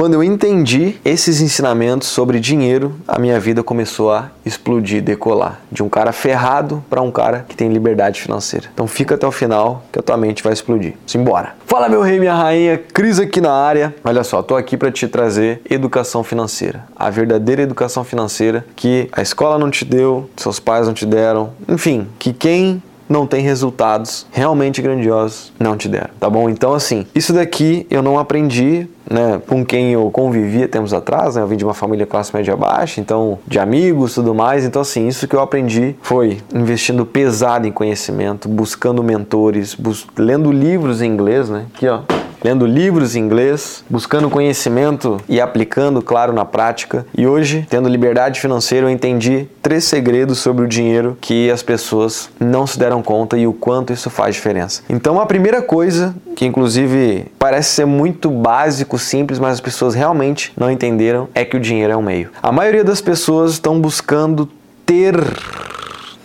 quando eu entendi esses ensinamentos sobre dinheiro, a minha vida começou a explodir, decolar. De um cara ferrado para um cara que tem liberdade financeira. Então fica até o final que a tua mente vai explodir. Simbora! Fala meu rei, minha rainha, Cris aqui na área. Olha só, tô aqui para te trazer educação financeira. A verdadeira educação financeira que a escola não te deu, seus pais não te deram. Enfim, que quem não tem resultados realmente grandiosos, não te deram, tá bom? Então, assim, isso daqui eu não aprendi né, com quem eu convivia tempos atrás, né, eu vim de uma família classe média baixa, então de amigos, tudo mais, então assim, isso que eu aprendi foi investindo pesado em conhecimento, buscando mentores, bus lendo livros em inglês, né, aqui ó, lendo livros em inglês, buscando conhecimento e aplicando, claro, na prática. E hoje, tendo liberdade financeira, eu entendi três segredos sobre o dinheiro que as pessoas não se deram conta e o quanto isso faz diferença. Então, a primeira coisa, que inclusive parece ser muito básico, simples, mas as pessoas realmente não entenderam, é que o dinheiro é um meio. A maioria das pessoas estão buscando ter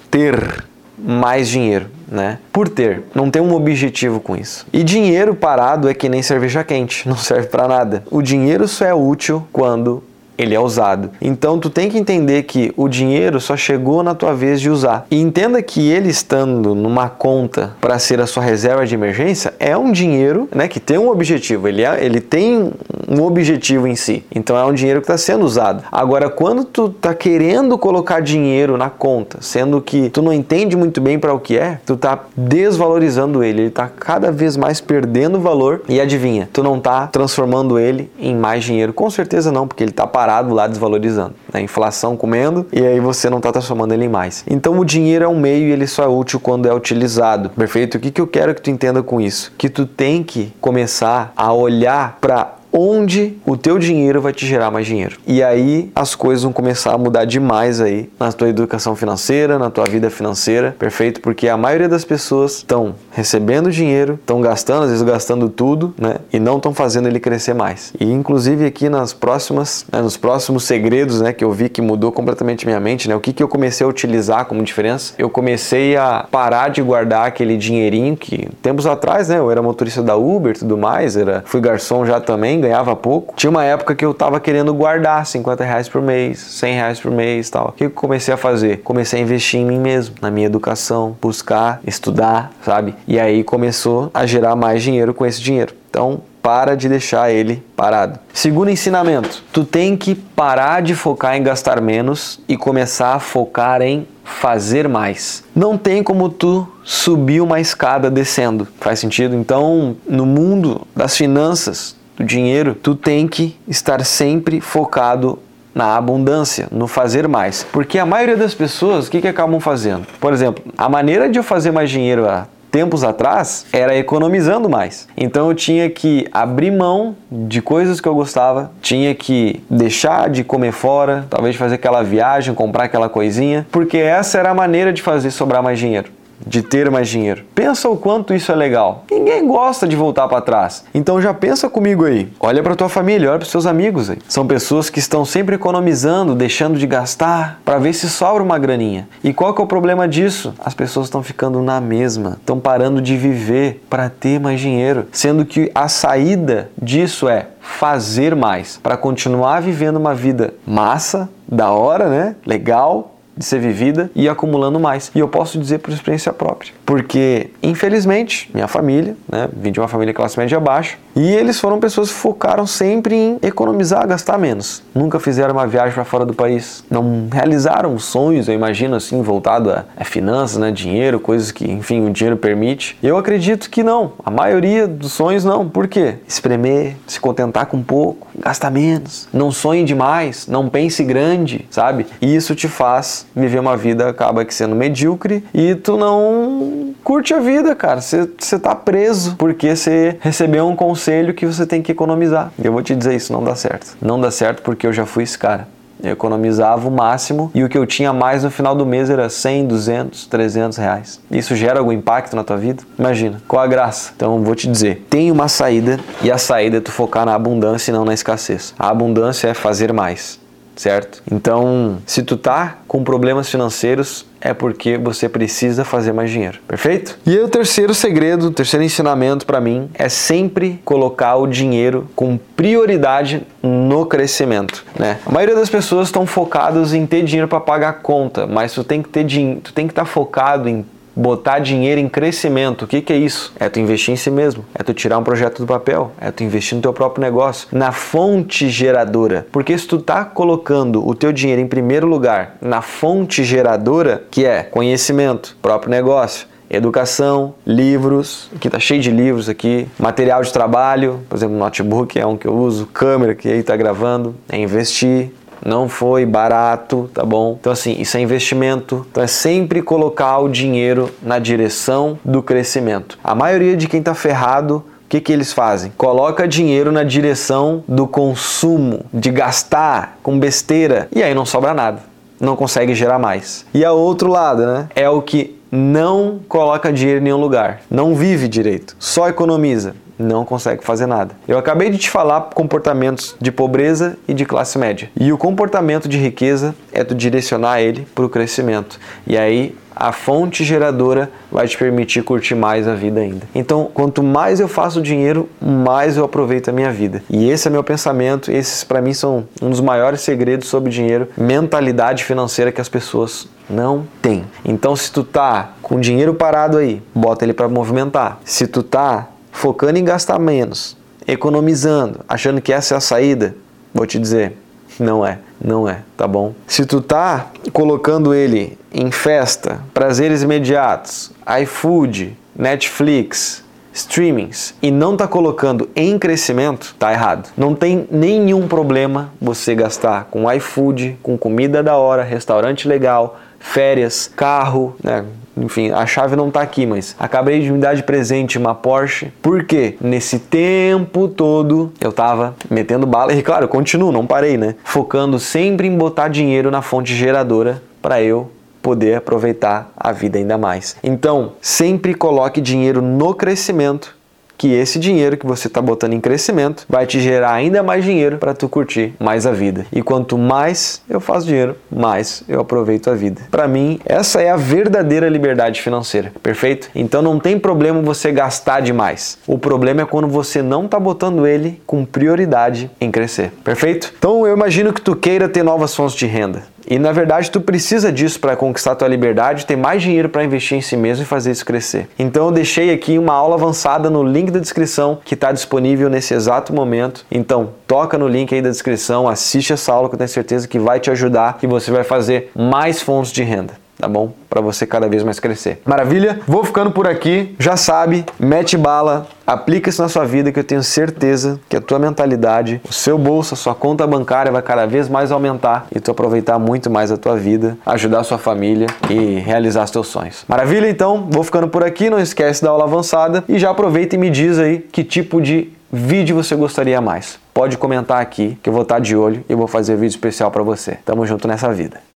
ter mais dinheiro né? Por ter, não tem um objetivo com isso. E dinheiro parado é que nem cerveja quente, não serve para nada. O dinheiro só é útil quando ele é usado. Então tu tem que entender que o dinheiro só chegou na tua vez de usar. E entenda que ele estando numa conta para ser a sua reserva de emergência é um dinheiro, né, que tem um objetivo. Ele, é, ele tem um objetivo em si. Então é um dinheiro que está sendo usado. Agora, quando tu tá querendo colocar dinheiro na conta, sendo que tu não entende muito bem para o que é, tu tá desvalorizando ele. Ele tá cada vez mais perdendo valor e adivinha, tu não tá transformando ele em mais dinheiro. Com certeza não, porque ele tá parado parado lá desvalorizando. A inflação comendo e aí você não está transformando ele em mais. Então o dinheiro é um meio e ele só é útil quando é utilizado. Perfeito? O que, que eu quero que tu entenda com isso? Que tu tem que começar a olhar para onde o teu dinheiro vai te gerar mais dinheiro. E aí as coisas vão começar a mudar demais aí na tua educação financeira, na tua vida financeira, perfeito? Porque a maioria das pessoas estão recebendo dinheiro, estão gastando, às vezes gastando tudo, né? E não estão fazendo ele crescer mais. E inclusive aqui nas próximas, né, nos próximos segredos, né, que eu vi que mudou completamente minha mente, né? O que que eu comecei a utilizar como diferença? Eu comecei a parar de guardar aquele dinheirinho que tempos atrás, né, eu era motorista da Uber, tudo mais, era fui garçom já também, ganhava pouco. Tinha uma época que eu tava querendo guardar 50 reais por mês, 100 reais por mês tal. O que eu comecei a fazer? Comecei a investir em mim mesmo, na minha educação, buscar, estudar, sabe? E aí começou a gerar mais dinheiro com esse dinheiro. Então, para de deixar ele parado. Segundo ensinamento, tu tem que parar de focar em gastar menos e começar a focar em fazer mais. Não tem como tu subir uma escada descendo. Faz sentido? Então, no mundo das finanças, do dinheiro, tu tem que estar sempre focado na abundância, no fazer mais. Porque a maioria das pessoas, o que, que acabam fazendo? Por exemplo, a maneira de eu fazer mais dinheiro há tempos atrás era economizando mais. Então eu tinha que abrir mão de coisas que eu gostava, tinha que deixar de comer fora, talvez fazer aquela viagem, comprar aquela coisinha, porque essa era a maneira de fazer sobrar mais dinheiro de ter mais dinheiro. Pensa o quanto isso é legal. Ninguém gosta de voltar para trás. Então já pensa comigo aí. Olha para tua família, olha para seus amigos aí. São pessoas que estão sempre economizando, deixando de gastar para ver se sobra uma graninha. E qual que é o problema disso? As pessoas estão ficando na mesma, estão parando de viver para ter mais dinheiro, sendo que a saída disso é fazer mais para continuar vivendo uma vida massa, da hora, né? Legal, de ser vivida e acumulando mais. E eu posso dizer por experiência própria, porque infelizmente minha família, né, vim de uma família classe média baixa, e eles foram pessoas que focaram sempre em economizar, gastar menos. Nunca fizeram uma viagem para fora do país, não realizaram sonhos, eu imagino assim, voltado a, a finanças, né, dinheiro, coisas que, enfim, o dinheiro permite. Eu acredito que não. A maioria dos sonhos não. Por quê? Espremer, se contentar com pouco, gastar menos, não sonhe demais, não pense grande, sabe? E isso te faz viver uma vida acaba que sendo medíocre e tu não curte a vida, cara. Você tá preso porque você recebeu um conselho que você tem que economizar. E eu vou te dizer isso, não dá certo. Não dá certo porque eu já fui esse cara. Eu economizava o máximo e o que eu tinha mais no final do mês era 100, 200, 300 reais. Isso gera algum impacto na tua vida? Imagina, qual a graça? Então vou te dizer, tem uma saída e a saída é tu focar na abundância e não na escassez. A abundância é fazer mais certo? Então, se tu tá com problemas financeiros, é porque você precisa fazer mais dinheiro, perfeito? E aí, o terceiro segredo, o terceiro ensinamento para mim é sempre colocar o dinheiro com prioridade no crescimento, né? A maioria das pessoas estão focadas em ter dinheiro para pagar a conta, mas tu tem que ter dinheiro, tu tem que estar tá focado em botar dinheiro em crescimento. O que, que é isso? É tu investir em si mesmo, é tu tirar um projeto do papel, é tu investir no teu próprio negócio, na fonte geradora. Porque se tu tá colocando o teu dinheiro em primeiro lugar na fonte geradora, que é conhecimento, próprio negócio, educação, livros, aqui tá cheio de livros aqui, material de trabalho, por exemplo, notebook é um que eu uso, câmera que aí tá gravando, é investir, não foi barato, tá bom? Então, assim, isso é investimento. Então, é sempre colocar o dinheiro na direção do crescimento. A maioria de quem tá ferrado o que, que eles fazem? Coloca dinheiro na direção do consumo, de gastar com besteira, e aí não sobra nada. Não consegue gerar mais. E a outro lado, né? É o que não coloca dinheiro em nenhum lugar, não vive direito, só economiza não consegue fazer nada. Eu acabei de te falar comportamentos de pobreza e de classe média. E o comportamento de riqueza é tu direcionar ele para o crescimento. E aí a fonte geradora vai te permitir curtir mais a vida ainda. Então, quanto mais eu faço dinheiro, mais eu aproveito a minha vida. E esse é meu pensamento, esses para mim são um dos maiores segredos sobre dinheiro, mentalidade financeira que as pessoas não têm. Então, se tu tá com dinheiro parado aí, bota ele para movimentar. Se tu tá focando em gastar menos, economizando, achando que essa é a saída, vou te dizer, não é, não é, tá bom? Se tu tá colocando ele em festa, prazeres imediatos, iFood, Netflix, streamings e não tá colocando em crescimento, tá errado. Não tem nenhum problema você gastar com iFood, com comida da hora, restaurante legal, férias, carro, né? enfim, a chave não está aqui, mas acabei de me dar de presente uma Porsche. Porque nesse tempo todo eu tava metendo bala e claro, continuo, não parei, né? Focando sempre em botar dinheiro na fonte geradora para eu poder aproveitar a vida ainda mais. Então, sempre coloque dinheiro no crescimento que esse dinheiro que você está botando em crescimento vai te gerar ainda mais dinheiro para tu curtir mais a vida. E quanto mais eu faço dinheiro, mais eu aproveito a vida. Para mim, essa é a verdadeira liberdade financeira, perfeito? Então não tem problema você gastar demais. O problema é quando você não está botando ele com prioridade em crescer, perfeito? Então eu imagino que tu queira ter novas fontes de renda. E na verdade tu precisa disso para conquistar tua liberdade, ter mais dinheiro para investir em si mesmo e fazer isso crescer. Então eu deixei aqui uma aula avançada no link da descrição que está disponível nesse exato momento. Então toca no link aí da descrição, assiste essa aula que eu tenho certeza que vai te ajudar e você vai fazer mais fontes de renda tá bom? Para você cada vez mais crescer. Maravilha? Vou ficando por aqui. Já sabe, mete bala, aplica isso na sua vida que eu tenho certeza que a tua mentalidade, o seu bolso, a sua conta bancária vai cada vez mais aumentar e tu aproveitar muito mais a tua vida, ajudar a sua família e realizar os teus sonhos. Maravilha? Então, vou ficando por aqui. Não esquece da aula avançada e já aproveita e me diz aí que tipo de vídeo você gostaria mais. Pode comentar aqui que eu vou estar de olho e vou fazer vídeo especial para você. Tamo junto nessa vida.